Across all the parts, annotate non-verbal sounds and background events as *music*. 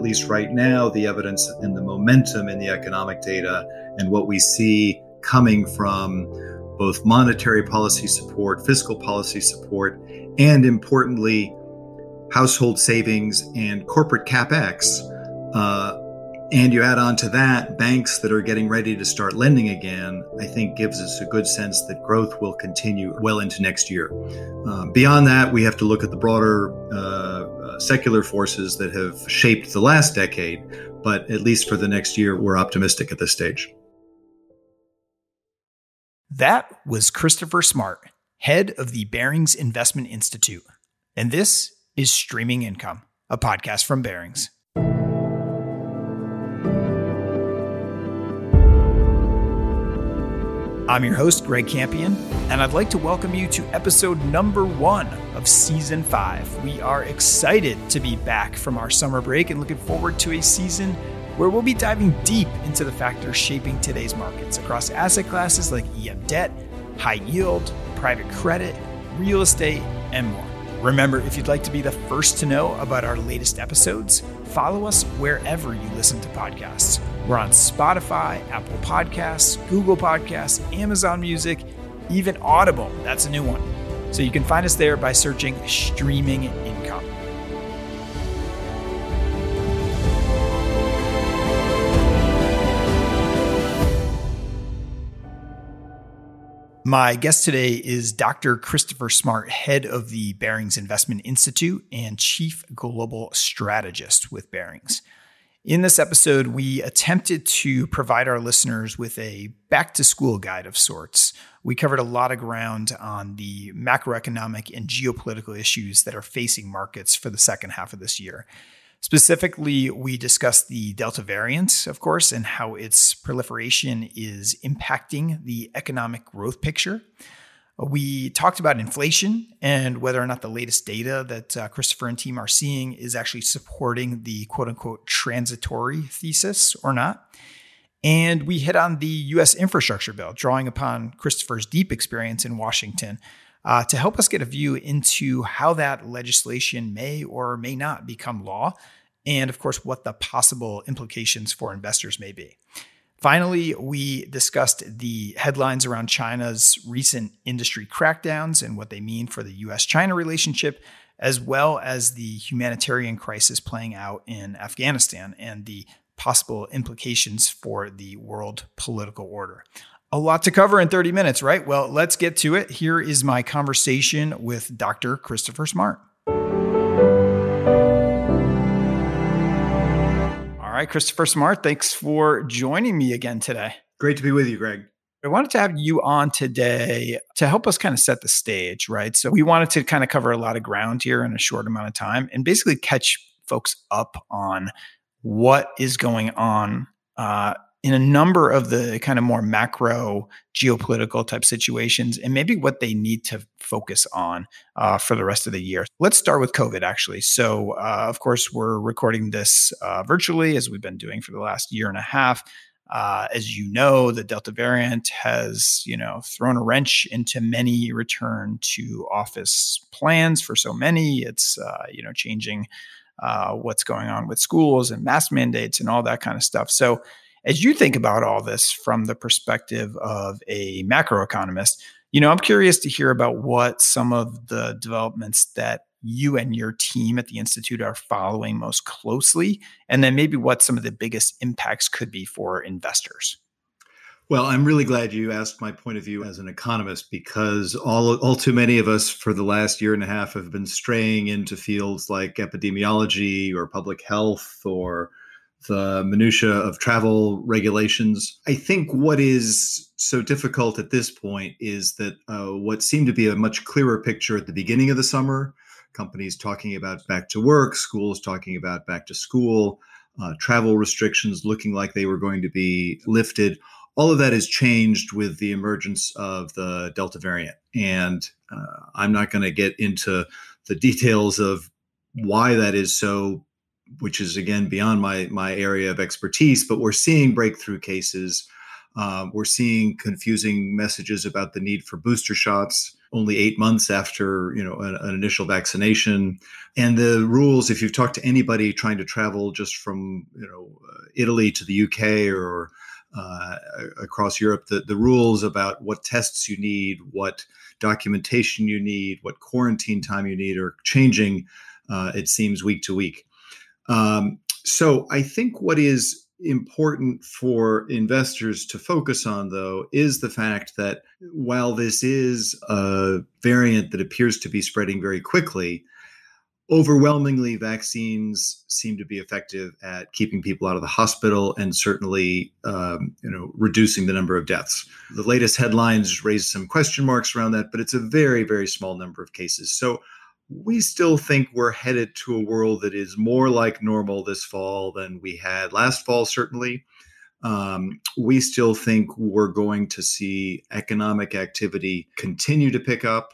at least right now, the evidence and the momentum in the economic data and what we see coming from both monetary policy support, fiscal policy support, and importantly, household savings and corporate capex. Uh, and you add on to that banks that are getting ready to start lending again, I think gives us a good sense that growth will continue well into next year. Uh, beyond that, we have to look at the broader uh, secular forces that have shaped the last decade, but at least for the next year, we're optimistic at this stage. That was Christopher Smart, head of the Barings Investment Institute. And this is Streaming Income, a podcast from Barings. I'm your host, Greg Campion, and I'd like to welcome you to episode number one of season five. We are excited to be back from our summer break and looking forward to a season where we'll be diving deep into the factors shaping today's markets across asset classes like EM debt, high yield, private credit, real estate, and more. Remember, if you'd like to be the first to know about our latest episodes, follow us wherever you listen to podcasts. We're on Spotify, Apple Podcasts, Google Podcasts, Amazon Music, even Audible. That's a new one. So you can find us there by searching Streaming My guest today is Dr. Christopher Smart, head of the Barings Investment Institute and chief global strategist with Barings. In this episode, we attempted to provide our listeners with a back to school guide of sorts. We covered a lot of ground on the macroeconomic and geopolitical issues that are facing markets for the second half of this year. Specifically, we discussed the Delta variant, of course, and how its proliferation is impacting the economic growth picture. We talked about inflation and whether or not the latest data that uh, Christopher and team are seeing is actually supporting the quote unquote transitory thesis or not. And we hit on the US infrastructure bill, drawing upon Christopher's deep experience in Washington uh, to help us get a view into how that legislation may or may not become law, and of course, what the possible implications for investors may be. Finally, we discussed the headlines around China's recent industry crackdowns and what they mean for the US China relationship, as well as the humanitarian crisis playing out in Afghanistan and the possible implications for the world political order. A lot to cover in 30 minutes, right? Well, let's get to it. Here is my conversation with Dr. Christopher Smart. All right, Christopher Smart, thanks for joining me again today. Great to be with you, Greg. I wanted to have you on today to help us kind of set the stage, right? So, we wanted to kind of cover a lot of ground here in a short amount of time and basically catch folks up on what is going on uh, in a number of the kind of more macro geopolitical type situations and maybe what they need to focus on uh, for the rest of the year. Let's start with COVID, actually. So, uh, of course, we're recording this uh, virtually as we've been doing for the last year and a half. Uh, as you know, the Delta variant has, you know, thrown a wrench into many return to office plans for so many. It's, uh, you know, changing uh, what's going on with schools and mask mandates and all that kind of stuff. So, as you think about all this from the perspective of a macroeconomist, you know, I'm curious to hear about what some of the developments that you and your team at the Institute are following most closely, and then maybe what some of the biggest impacts could be for investors. Well, I'm really glad you asked my point of view as an economist because all, all too many of us for the last year and a half have been straying into fields like epidemiology or public health or the minutia of travel regulations. I think what is so difficult at this point is that uh, what seemed to be a much clearer picture at the beginning of the summer, companies talking about back to work, schools talking about back to school, uh, travel restrictions looking like they were going to be lifted. All of that has changed with the emergence of the Delta variant. And uh, I'm not going to get into the details of why that is so which is again beyond my my area of expertise but we're seeing breakthrough cases. Uh, we're seeing confusing messages about the need for booster shots only eight months after you know an, an, initial vaccination. And the rules if you've talked to anybody trying to travel just from you know uh, italy to the uk or uh, across europe the, the rules about what tests you need what documentation you need what quarantine time you need are changing uh, it seems week to week um, so i think what is important for investors to focus on, though, is the fact that while this is a variant that appears to be spreading very quickly, overwhelmingly vaccines seem to be effective at keeping people out of the hospital and certainly um, you know reducing the number of deaths. The latest headlines raise some question marks around that but it's a very very small number of cases. So we still think we're headed to a world that is more like normal this fall than we had last fall, certainly. Um, we still think we're going to see economic activity continue to pick up.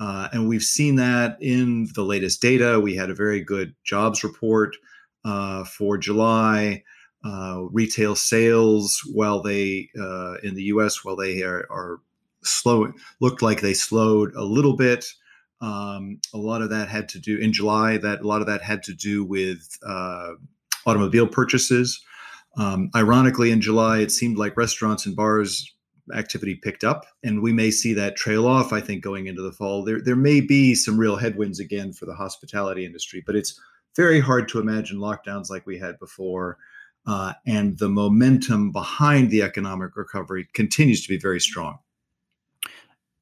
Uh, and we've seen that in the latest data. We had a very good jobs report uh, for July. Uh, retail sales, while they uh, in the U.S., while they are, are slow, looked like they slowed a little bit. Um, a lot of that had to do in July. That a lot of that had to do with uh, automobile purchases. Um, ironically, in July, it seemed like restaurants and bars activity picked up, and we may see that trail off. I think going into the fall, there there may be some real headwinds again for the hospitality industry, but it's very hard to imagine lockdowns like we had before. Uh, and the momentum behind the economic recovery continues to be very strong.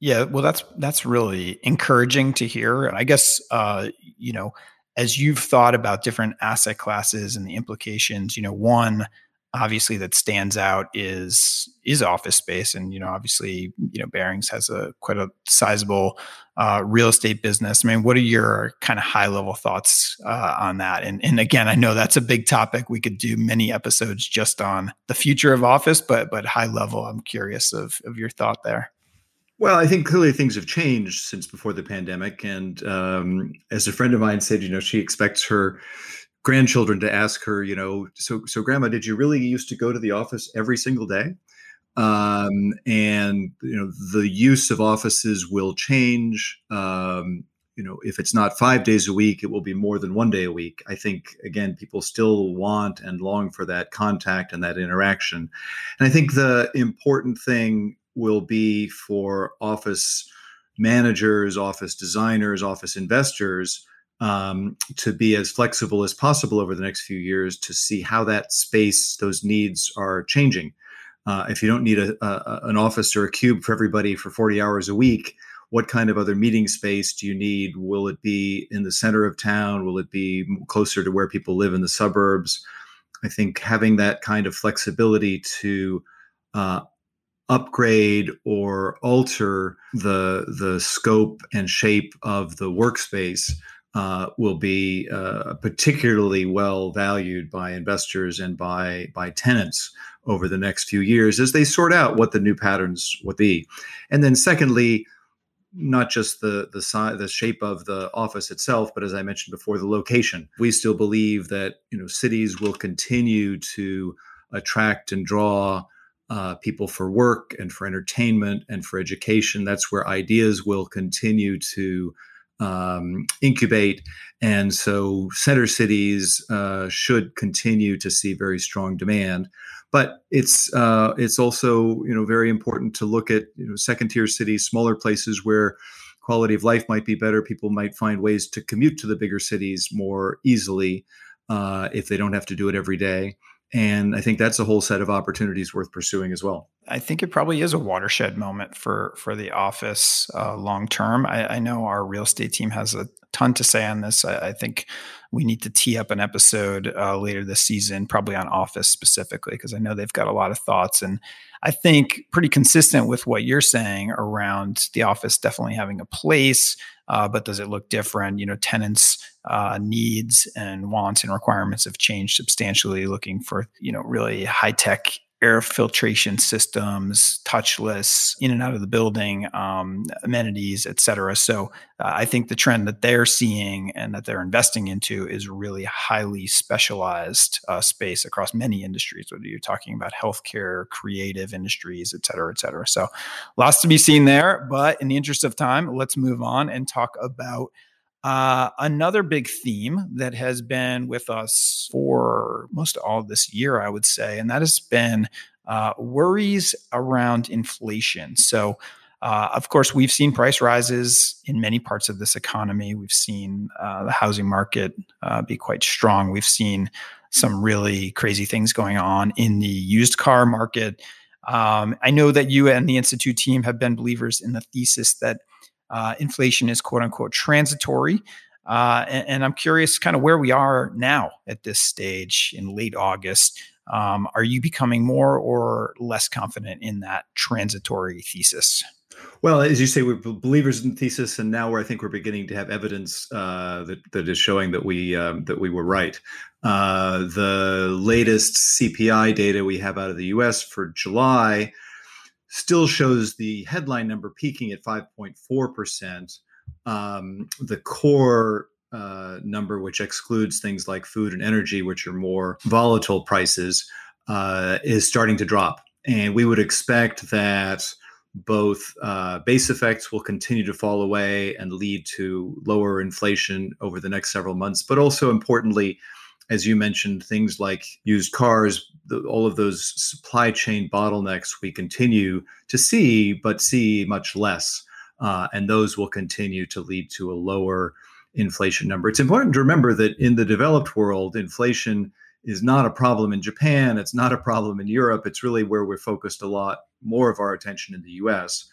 Yeah, well, that's that's really encouraging to hear. And I guess uh, you know, as you've thought about different asset classes and the implications, you know, one obviously that stands out is is office space, and you know, obviously, you know, Barings has a quite a sizable uh, real estate business. I mean, what are your kind of high level thoughts uh, on that? And and again, I know that's a big topic. We could do many episodes just on the future of office, but but high level, I'm curious of of your thought there. Well, I think clearly things have changed since before the pandemic. And um, as a friend of mine said, you know, she expects her grandchildren to ask her, you know, so so grandma, did you really used to go to the office every single day? Um, and you know, the use of offices will change. Um, you know, if it's not five days a week, it will be more than one day a week. I think again, people still want and long for that contact and that interaction. And I think the important thing will be for office managers, office designers, office investors um, to be as flexible as possible over the next few years to see how that space, those needs are changing. Uh, if you don't need a, a, an office or a cube for everybody for 40 hours a week, what kind of other meeting space do you need? Will it be in the center of town? Will it be closer to where people live in the suburbs? I think having that kind of flexibility to uh, upgrade or alter the the scope and shape of the workspace uh, will be uh, particularly well valued by investors and by by tenants over the next few years as they sort out what the new patterns would be. And then secondly, not just the the size, the shape of the office itself, but as I mentioned before, the location. We still believe that you know cities will continue to attract and draw uh, people for work and for entertainment and for education. That's where ideas will continue to um, incubate. And so center cities uh, should continue to see very strong demand. But it's uh, it's also you know very important to look at you know second tier cities, smaller places where quality of life might be better. People might find ways to commute to the bigger cities more easily uh, if they don't have to do it every day. And I think that's a whole set of opportunities worth pursuing as well. I think it probably is a watershed moment for for the office uh, long term. I, I, know our real estate team has a ton to say on this. I, I think we need to tee up an episode uh, later this season, probably on office specifically, because I know they've got a lot of thoughts. And I think pretty consistent with what you're saying around the office definitely having a place, uh, but does it look different? You know, tenants' uh, needs and wants and requirements have changed substantially. Looking for you know really high tech air filtration systems, touchless, in and out of the building, um, amenities, et cetera. So uh, I think the trend that they're seeing and that they're investing into is really highly specialized uh, space across many industries, whether you're talking about healthcare, creative industries, et cetera, et cetera. So lots to be seen there. But in the interest of time, let's move on and talk about uh, another big theme that has been with us for most all this year, I would say, and that has been uh, worries around inflation. So, uh, of course, we've seen price rises in many parts of this economy. We've seen uh, the housing market uh, be quite strong. We've seen some really crazy things going on in the used car market. Um, I know that you and the Institute team have been believers in the thesis that uh, inflation is quote unquote transitory. Uh, and, and, I'm curious kind of where we are now at this stage in late August. Um, are you becoming more or less confident in that transitory thesis? Well, as you say, we're believers in the thesis, and now where I think we're beginning to have evidence uh, that that is showing that we um, that we were right. Uh, the latest CPI data we have out of the U.S. for July still shows the headline number peaking at 5.4%. Um, the core uh, number, which excludes things like food and energy, which are more volatile prices, uh, is starting to drop. And we would expect that both uh, base effects will continue to fall away and lead to lower inflation over the next several months, but also importantly, as you mentioned, things like used cars, the, all of those supply chain bottlenecks we continue to see, but see much less. Uh, and those will continue to lead to a lower inflation number. It's important to remember that in the developed world, inflation is not a problem in Japan. It's not a problem in Europe. It's really where we're focused a lot more of our attention in the US.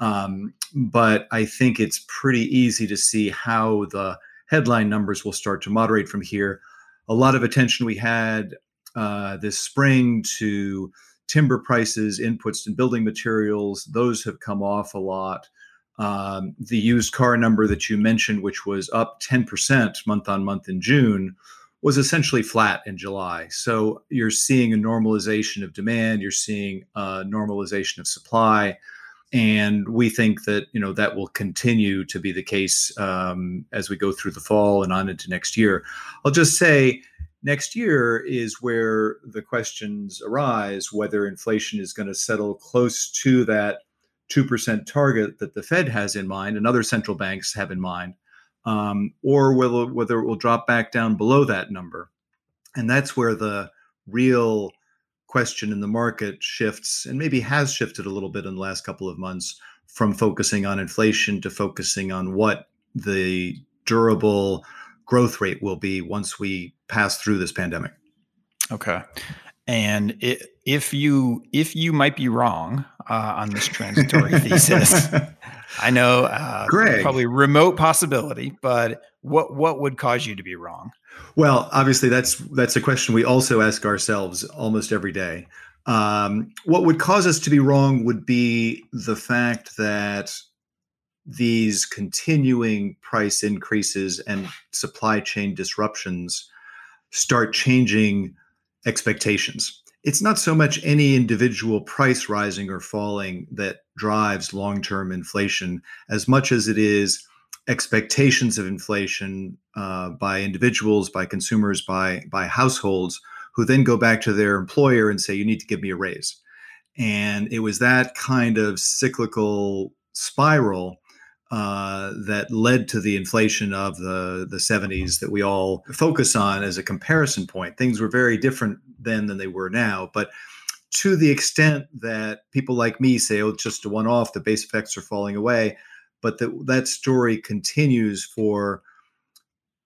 Um, but I think it's pretty easy to see how the headline numbers will start to moderate from here a lot of attention we had uh, this spring to timber prices, inputs and building materials. Those have come off a lot. Um, the used car number that you mentioned, which was up 10% month on month in June, was essentially flat in July. So you're seeing a normalization of demand, you're seeing a normalization of supply. And we think that you know that will continue to be the case um, as we go through the fall and on into next year. I'll just say next year is where the questions arise whether inflation is going to settle close to that 2% target that the Fed has in mind and other central banks have in mind, um, or will, whether it will drop back down below that number. And that's where the real question in the market shifts and maybe has shifted a little bit in the last couple of months from focusing on inflation to focusing on what the durable growth rate will be once we pass through this pandemic. Okay. And it, if you if you might be wrong uh, on this transitory *laughs* thesis, I know uh, probably remote possibility, but what what would cause you to be wrong? Well, obviously that's that's a question we also ask ourselves almost every day. Um, what would cause us to be wrong would be the fact that these continuing price increases and supply chain disruptions start changing expectations. It's not so much any individual price rising or falling that drives long term inflation as much as it is expectations of inflation uh, by individuals, by consumers, by by households, who then go back to their employer and say, "You need to give me a raise." And it was that kind of cyclical spiral uh, that led to the inflation of the the 70s that we all focus on as a comparison point. Things were very different then than they were now, but to the extent that people like me say, "Oh, it's just a one-off," the base effects are falling away but that that story continues for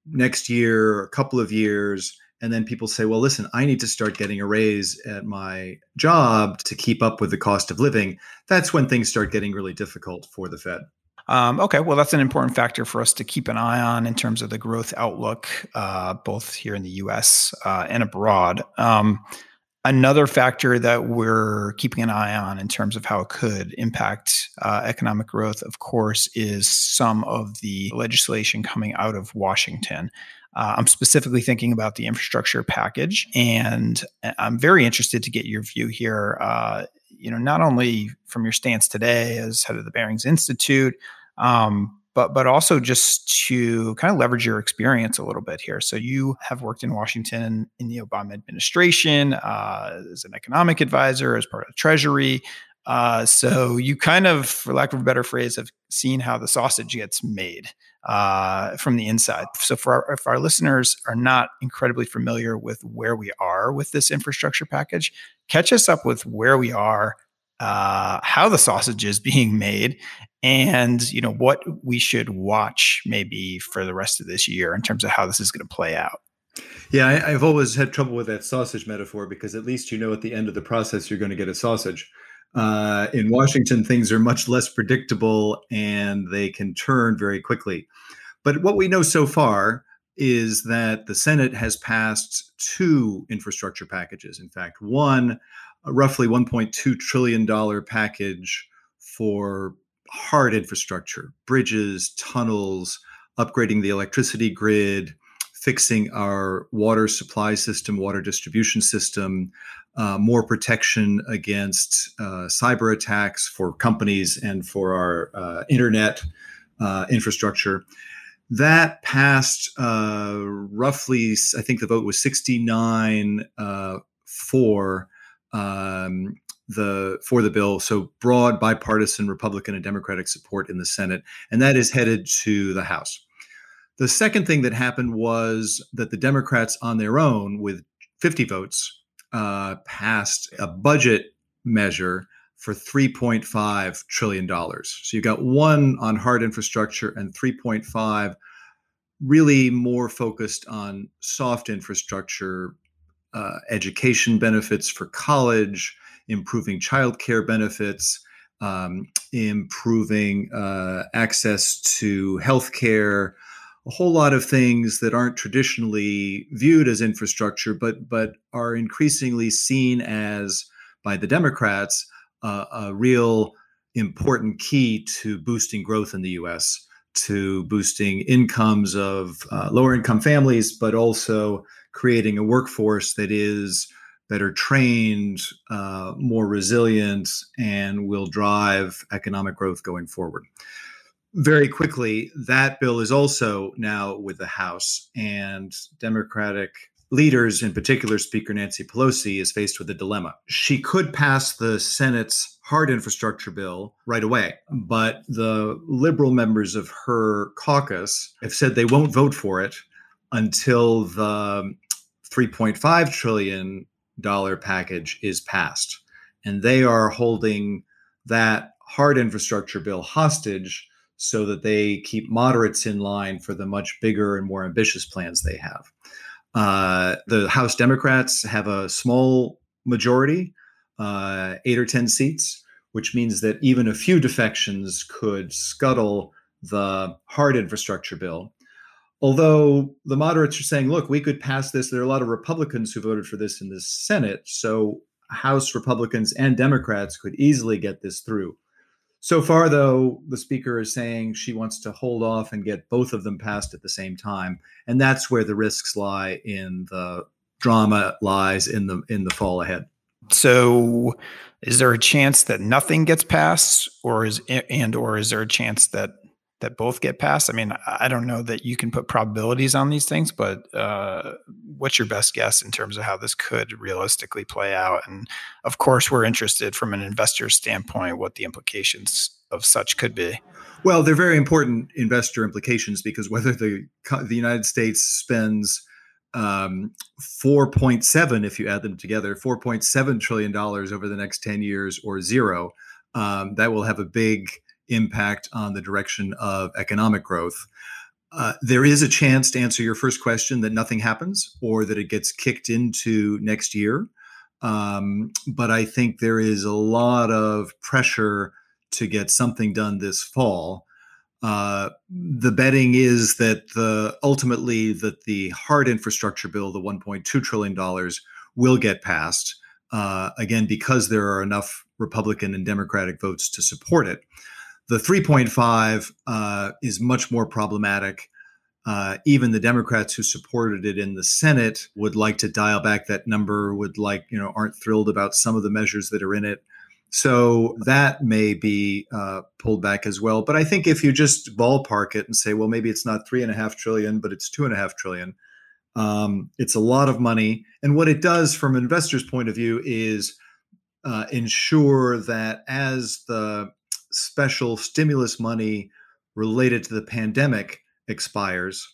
next year, a couple of years, and then people say, "Well, listen, I need to start getting a raise at my job to keep up with the cost of living." That's when things start getting really difficult for the Fed. Um, okay, well, that's an important factor for us to keep an eye on in terms of the growth outlook, uh, both here in the U.S. Uh, and abroad. Um, Another factor that we're keeping an eye on in terms of how it could impact uh, economic growth, of course, is some of the legislation coming out of Washington. Uh, I'm specifically thinking about the infrastructure package, and I'm very interested to get your view here. Uh, you know, not only from your stance today as head of the Barings Institute, um, but but also just to kind of leverage your experience a little bit here. So you have worked in Washington in the Obama administration uh, as an economic advisor, as part of the Treasury. Uh, so you kind of, for lack of a better phrase, have seen how the sausage gets made uh, from the inside. So for our, if our listeners are not incredibly familiar with where we are with this infrastructure package, catch us up with where we are, uh, how the sausage is *laughs* being made, and you know what we should watch maybe for the rest of this year in terms of how this is going to play out. Yeah, I, have always had trouble with that sausage metaphor because at least you know at the end of the process you're going to get a sausage. Uh, in Washington, things are much less predictable and they can turn very quickly. But what we know so far is that the Senate has passed two infrastructure packages. In fact, one, roughly $1.2 trillion package for hard infrastructure, bridges, tunnels, upgrading the electricity grid, fixing our water supply system, water distribution system, uh, more protection against uh, cyber attacks for companies and for our uh, internet uh, infrastructure. That passed uh, roughly, I think the vote was 69 uh, for um, the for the bill. So broad bipartisan Republican and Democratic support in the Senate, and that is headed to the House. The second thing that happened was that the Democrats, on their own, with 50 votes, uh, passed a budget measure for 3.5 trillion dollars. So you've got one on hard infrastructure and 3.5 really more focused on soft infrastructure, uh, education benefits for college, improving childcare benefits, um, improving uh, access to healthcare, a whole lot of things that aren't traditionally viewed as infrastructure, but but are increasingly seen as by the Democrats uh, a real important key to boosting growth in the U.S., to boosting incomes of uh, lower income families, but also creating a workforce that is better trained, uh, more resilient, and will drive economic growth going forward. Very quickly, that bill is also now with the House, and Democratic leaders, in particular Speaker Nancy Pelosi, is faced with a dilemma. She could pass the Senate's hard infrastructure bill right away, but the liberal members of her caucus have said they won't vote for it until the 3.5 trillion dollar package is passed. And they are holding that hard infrastructure bill hostage so that they keep moderates in line for the much bigger and more ambitious plans they have. Uh, the House Democrats have a small majority, uh, eight or 10 seats, which means that even a few defections could scuttle the hard infrastructure bill. Although the moderates are saying, look, we could pass this. There are a lot of Republicans who voted for this in the Senate. So House Republicans and Democrats could easily get this through. So far, though, the speaker is saying she wants to hold off and get both of them passed at the same time, and that's where the risks lie in the drama lies in the in the fall ahead. So, is there a chance that nothing gets passed, or is and or is there a chance that that both get passed? I mean, I don't know that you can put probabilities on these things, but uh, what's your best guess in terms of how this could realistically play out? And of course, we're interested from an investor standpoint what the implications of such could be. Well, they're very important investor implications because whether the the United States spends um, 4.7, if you add them together, 4.7 trillion dollars over the next 10 years, or zero, um, that will have a big impact on the direction of economic growth. Uh, there is a chance to answer your first question that nothing happens or that it gets kicked into next year. Um, but I think there is a lot of pressure to get something done this fall. Uh, the betting is that the ultimately that the hard infrastructure bill, the 1.2 trillion dollars, will get passed. uh, again, because there are enough Republican and Democratic votes to support it. The 3.5 uh, is much more problematic. Uh, even the Democrats who supported it in the Senate would like to dial back that number, would like, you know, aren't thrilled about some of the measures that are in it. So that may be uh, pulled back as well. But I think if you just ballpark it and say, well, maybe it's not three and a half trillion, but it's two and a half trillion, um, it's a lot of money. And what it does from an investor's point of view is uh, ensure that as the special stimulus money related to the pandemic expires,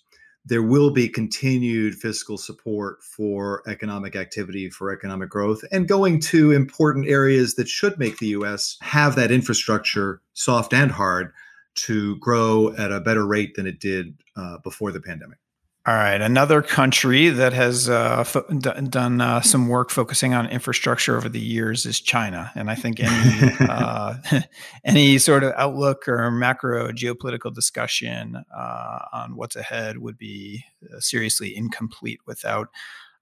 there will be continued fiscal support for economic activity, for economic growth, and going to important areas that should make the US have that infrastructure, soft and hard, to grow at a better rate than it did uh, before the pandemic. All right, another country that has uh, fo- d- done uh, some work focusing on infrastructure over the years is China, and I think any *laughs* uh, *laughs* any sort of outlook or macro geopolitical discussion uh, on what's ahead would be uh, seriously incomplete without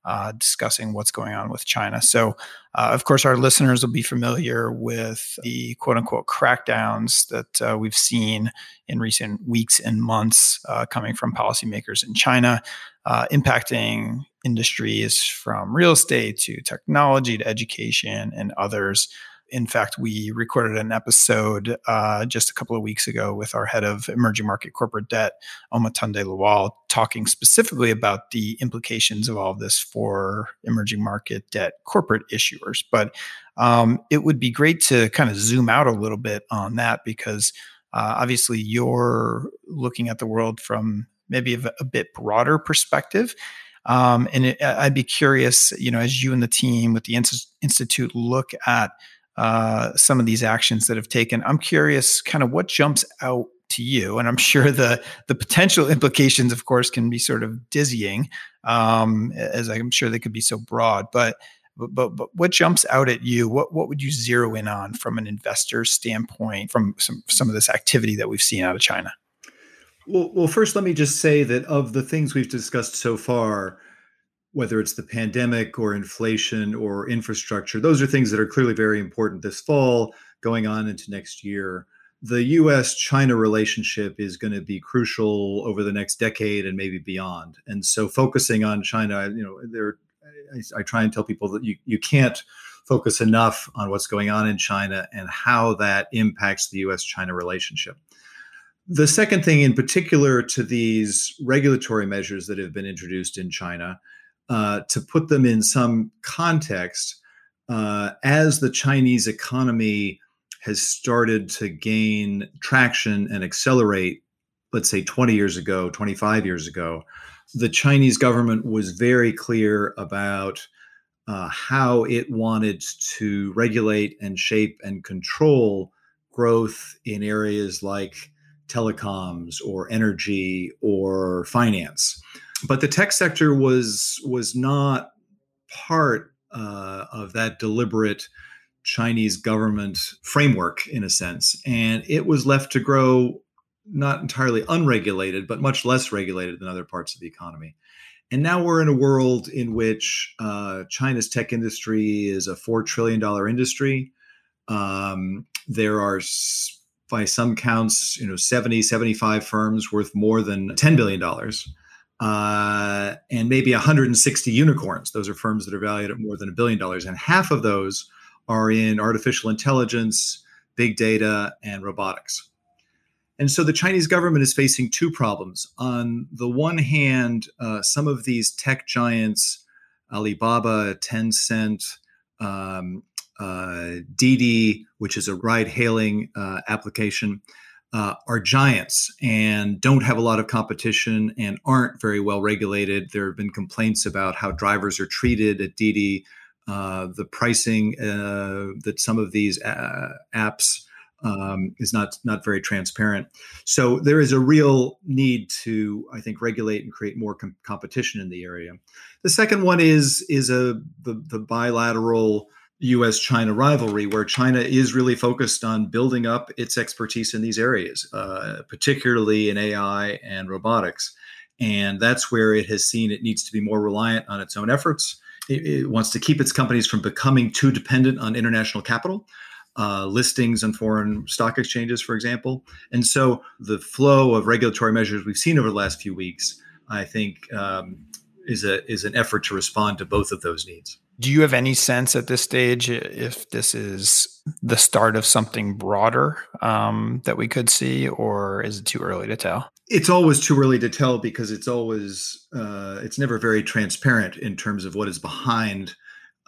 uh, discussing what's going on with China. So, uh, of course, our listeners will be familiar with the quote unquote crackdowns that uh, we've seen in recent weeks and months uh, coming from policymakers in China, uh, impacting industries from real estate to technology to education and others. In fact, we recorded an episode uh, just a couple of weeks ago with our head of emerging market corporate debt, Omotunde Lawal, talking specifically about the implications of all of this for emerging market debt corporate issuers. But um, it would be great to kind of zoom out a little bit on that because uh, obviously you're looking at the world from maybe a, a bit broader perspective. Um, and it, I'd be curious, you know, as you and the team with the institute look at uh, some of these actions that have taken. I'm curious, kind of what jumps out to you, and I'm *laughs* sure the the potential implications, of course, can be sort of dizzying, um, as I'm sure they could be so broad. But but but what jumps out at you? What what would you zero in on from an investor standpoint from some some of this activity that we've seen out of China? Well, well, first, let me just say that of the things we've discussed so far, whether it's the pandemic or inflation or infrastructure, those are things that are clearly very important this fall, going on into next year. The US China relationship is going to be crucial over the next decade and maybe beyond. And so focusing on China, you know, there I, I try and tell people that you, you can't focus enough on what's going on in China and how that impacts the US China relationship. The second thing, in particular, to these regulatory measures that have been introduced in China, uh, to put them in some context, uh, as the Chinese economy has started to gain traction and accelerate, let's say 20 years ago, 25 years ago, the Chinese government was very clear about uh, how it wanted to regulate and shape and control growth in areas like telecoms or energy or finance but the tech sector was was not part uh, of that deliberate Chinese government framework in a sense, and it was left to grow not entirely unregulated, but much less regulated than other parts of the economy. And now we're in a world in which uh, China's tech industry is a $4 trillion industry. Um, there are, by some counts, you know, 70, 75 firms worth more than $10 billion uh, and maybe 160 unicorns. Those are firms that are valued at more than a billion dollars, and half of those are in artificial intelligence, big data, and robotics. And so the Chinese government is facing two problems. On the one hand, uh, some of these tech giants, Alibaba, Tencent, um, uh, Didi, which is a ride hailing uh, application, uh, are giants and don't have a lot of competition and aren't very well regulated. There have been complaints about how drivers are treated at Didi, uh, the pricing uh, that some of these uh, apps um, is not not very transparent. So there is a real need to, I think, regulate and create more com- competition in the area. The second one is is a the, the bilateral US China rivalry, where China is really focused on building up its expertise in these areas, uh, particularly in AI and robotics. And that's where it has seen it needs to be more reliant on its own efforts. it, it, wants to keep its companies from becoming too dependent on international capital. Uh, listings on foreign stock exchanges, for example. And so the flow of regulatory measures we've seen over the last few weeks, I think, um, is a is an effort to respond to both of those needs. Do you have any sense at this stage if this is the start of something broader um, that we could see, or is it too early to tell? It's always too early to tell because it's always uh, it's never very transparent in terms of what is behind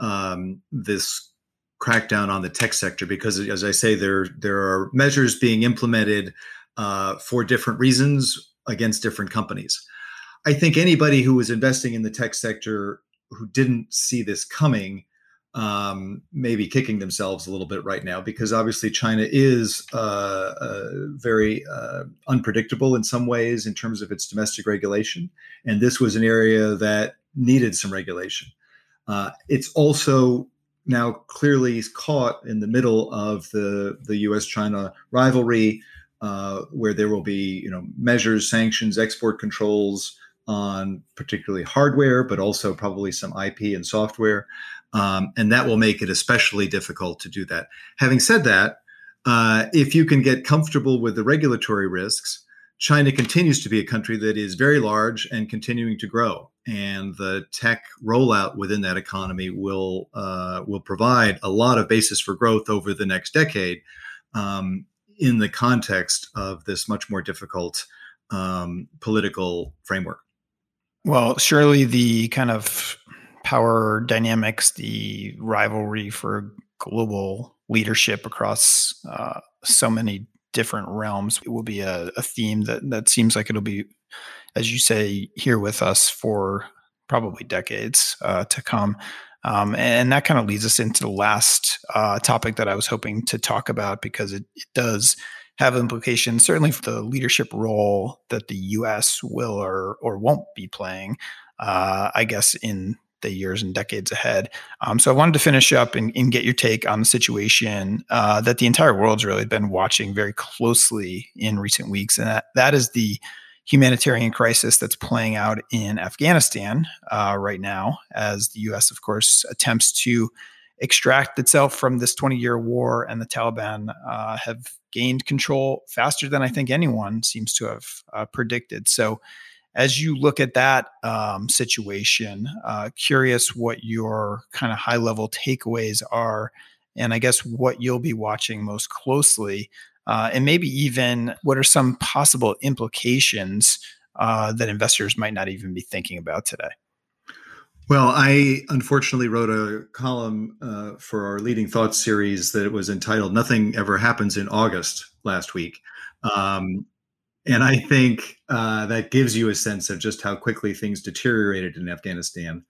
um, this crackdown on the tech sector. Because as I say, there there are measures being implemented uh, for different reasons against different companies. I think anybody who is investing in the tech sector who didn't see this coming um, maybe kicking themselves a little bit right now because obviously China is uh, uh, very uh, unpredictable in some ways in terms of its domestic regulation, and this was an area that needed some regulation. Uh, it's also now clearly caught in the middle of the the U.S.-China rivalry, uh, where there will be you know measures, sanctions, export controls on particularly hardware, but also probably some IP and software. Um, and that will make it especially difficult to do that. Having said that, uh, if you can get comfortable with the regulatory risks, China continues to be a country that is very large and continuing to grow, and the tech rollout within that economy will uh, will provide a lot of basis for growth over the next decade, um, in the context of this much more difficult um, political framework. Well, surely the kind of power dynamics, the rivalry for global leadership across uh, so many different realms will be a, a, theme that that seems like it'll be, as you say, here with us for probably decades uh, to come. Um, and that kind of leads us into the last uh, topic that I was hoping to talk about because it, it does have implications, certainly for the leadership role that the U.S. will or or won't be playing. Uh, I guess in the years and decades ahead. Um, so I wanted to finish up and, and, get your take on the situation uh, that the entire world's really been watching very closely in recent weeks, and that, that is the humanitarian crisis that's playing out in Afghanistan uh, right now, as the U.S. of course attempts to extract itself from this 20 year war, and the Taliban uh, have gained control faster than I think anyone seems to have uh, predicted. So, as you look at that um, situation, uh, curious what your kind of high level takeaways are, and I guess what you'll be watching most closely, uh, and maybe even what are some possible implications uh, that investors might not even be thinking about today. Well, I unfortunately wrote a column uh, for our Leading Thoughts series that was entitled Nothing Ever Happens in August last week. Um, and I think uh, that gives you a sense of just how quickly things deteriorated in Afghanistan.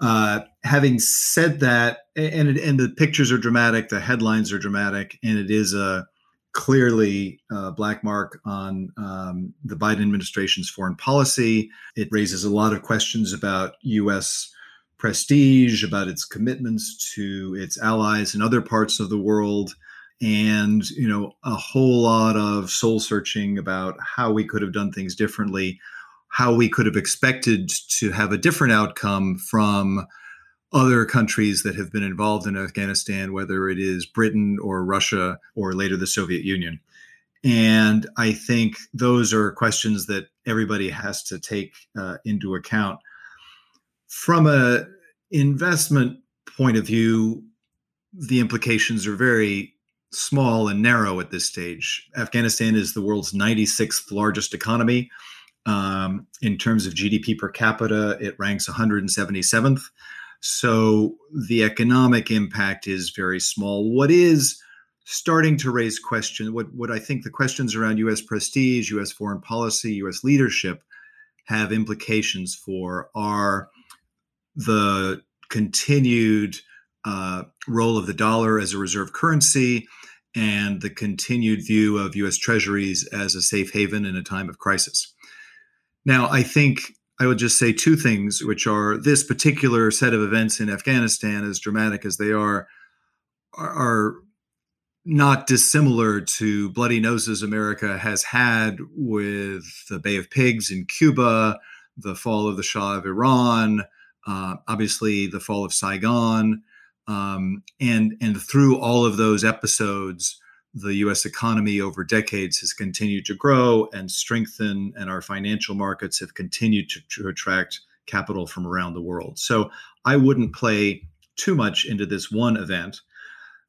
Uh, having said that, and, and the pictures are dramatic, the headlines are dramatic, and it is a clearly a black mark on um, the Biden administration's foreign policy. It raises a lot of questions about U.S. prestige, about its commitments to its allies in other parts of the world, and you know a whole lot of soul searching about how we could have done things differently, how we could have expected to have a different outcome from other countries that have been involved in Afghanistan, whether it is Britain or Russia or later the Soviet Union. And I think those are questions that everybody has to take uh, into account. From a investment point of view, the implications are very small and narrow at this stage. Afghanistan is the world's 96th largest economy. Um, in terms of GDP per capita, it ranks 177th. So the economic impact is very small. What is starting to raise questions, what, what I think the questions around US prestige, US foreign policy, US leadership have implications for are the continued uh, role of the dollar as a reserve currency and the continued view of US treasuries as a safe haven in a time of crisis. Now, I think I would just say two things, which are this particular set of events in Afghanistan, as dramatic as they are, are, not dissimilar to bloody noses America has had with the Bay of Pigs in Cuba, the fall of the Shah of Iran, uh, obviously the fall of Saigon, um, and and through all of those episodes, the U.S. economy over decades has continued to grow and strengthen, and our financial markets have continued to, to attract capital from around the world. So I wouldn't play too much into this one event.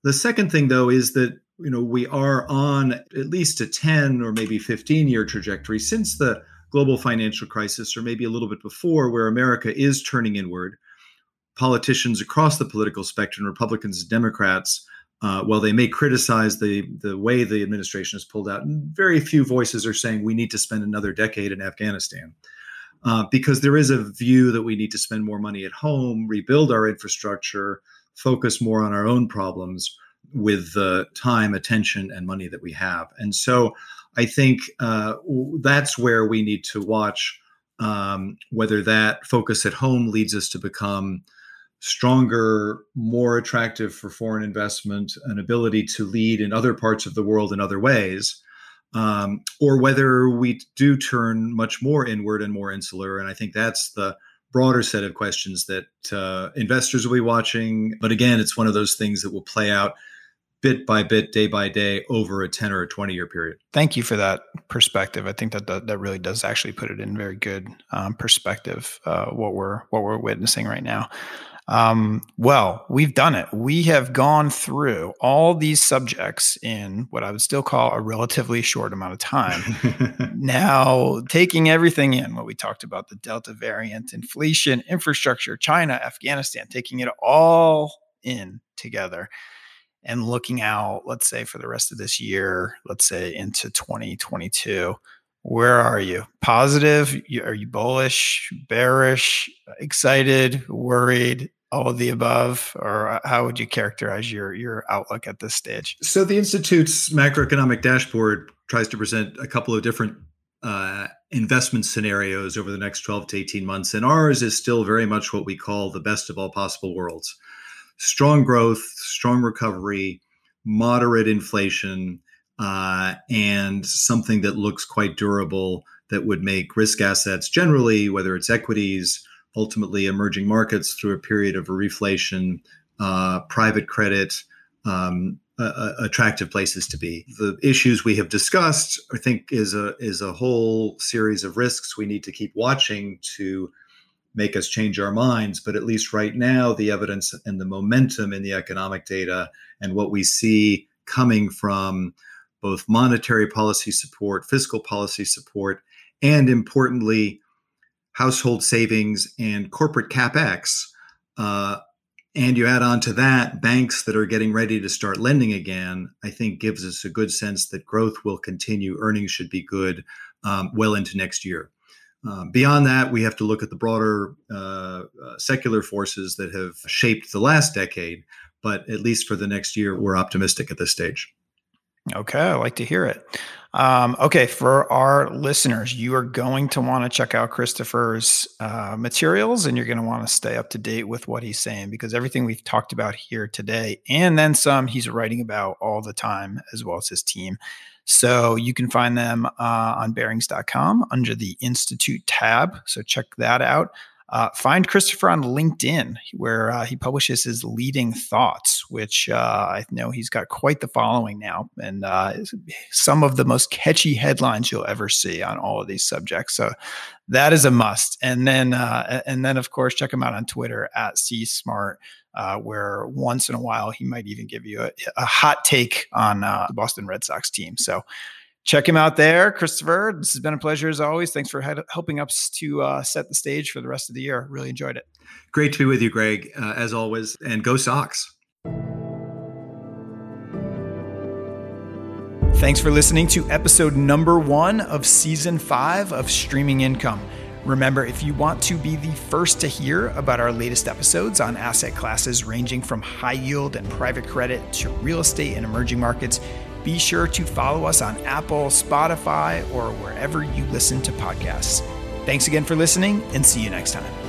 The second thing, though, is that you know we are on at least a 10 or maybe 15 year trajectory since the global financial crisis or maybe a little bit before where america is turning inward politicians across the political spectrum republicans democrats uh, while they may criticize the the way the administration has pulled out very few voices are saying we need to spend another decade in afghanistan uh, because there is a view that we need to spend more money at home rebuild our infrastructure focus more on our own problems with the time, attention, and money that we have. And so I think uh, that's where we need to watch um, whether that focus at home leads us to become stronger, more attractive for foreign investment, an ability to lead in other parts of the world in other ways. Um, or whether we do turn much more inward and more insular. And I think that's the broader set of questions that uh, investors will be watching. But again, it's one of those things that will play out bit by bit, day by day, over a 10 or a 20 year period. Thank you for that perspective. I think that that, that really does actually put it in very good um, perspective, uh, what we're what we're witnessing right now. Um, well, we've done it. We have gone through all these subjects in what I would still call a relatively short amount of time. *laughs* now, taking everything in, what we talked about the Delta variant, inflation, infrastructure, China, Afghanistan, taking it all in together and looking out, let's say for the rest of this year, let's say into 2022, where are you? Positive? Are you bullish, bearish, excited, worried? All of the above, or uh, how would you characterize your your outlook at this stage? So the institute's macroeconomic dashboard tries to present a couple of different uh, investment scenarios over the next 12 to 18 months, and ours is still very much what we call the best of all possible worlds strong growth, strong recovery, moderate inflation, uh, and something that looks quite durable that would make risk assets generally, whether it's equities, ultimately emerging markets through a period of reflation, uh, private credit, um, uh, attractive places to be. The issues we have discussed, I think, is a is a whole series of risks we need to keep watching to make us change our minds. But at least right now, the evidence and the momentum in the economic data and what we see coming from both monetary policy support, fiscal policy support, and importantly, household savings and corporate capex. Uh, and you add on to that banks that are getting ready to start lending again, I think gives us a good sense that growth will continue, earnings should be good um, well into next year. Uh, beyond that, we have to look at the broader uh, uh, secular forces that have shaped the last decade. But at least for the next year, we're optimistic at this stage. Okay, I like to hear it. Um, okay, for our listeners, you are going to want to check out Christopher's uh, materials and you're going to want to stay up to date with what he's saying because everything we've talked about here today and then some, he's writing about all the time, as well as his team. So you can find them uh, on barings.com under the Institute tab. So check that out. Uh, find Christopher on LinkedIn, where uh, he publishes his leading thoughts, which uh, I know he's got quite the following now, and uh, some of the most catchy headlines you'll ever see on all of these subjects. So that is a must. And then, uh, and then of course, check him out on Twitter at C Smart uh, where once in a while he might even give you a, a hot take on the Boston Red Sox team. So check him out there, Christopher. This has been a pleasure as always. Thanks for helping us to uh, set the stage for the rest of the year. Really enjoyed it. Great to be with you, Greg, uh, as always, and go Sox. Thanks for listening to episode number one of season five of Streaming Income. Remember, if you want to be the first to hear about our latest episodes on asset classes ranging from high yield and private credit to real estate and emerging markets, be sure to follow us on Apple, Spotify, or wherever you listen to podcasts. Thanks again for listening and see you next time.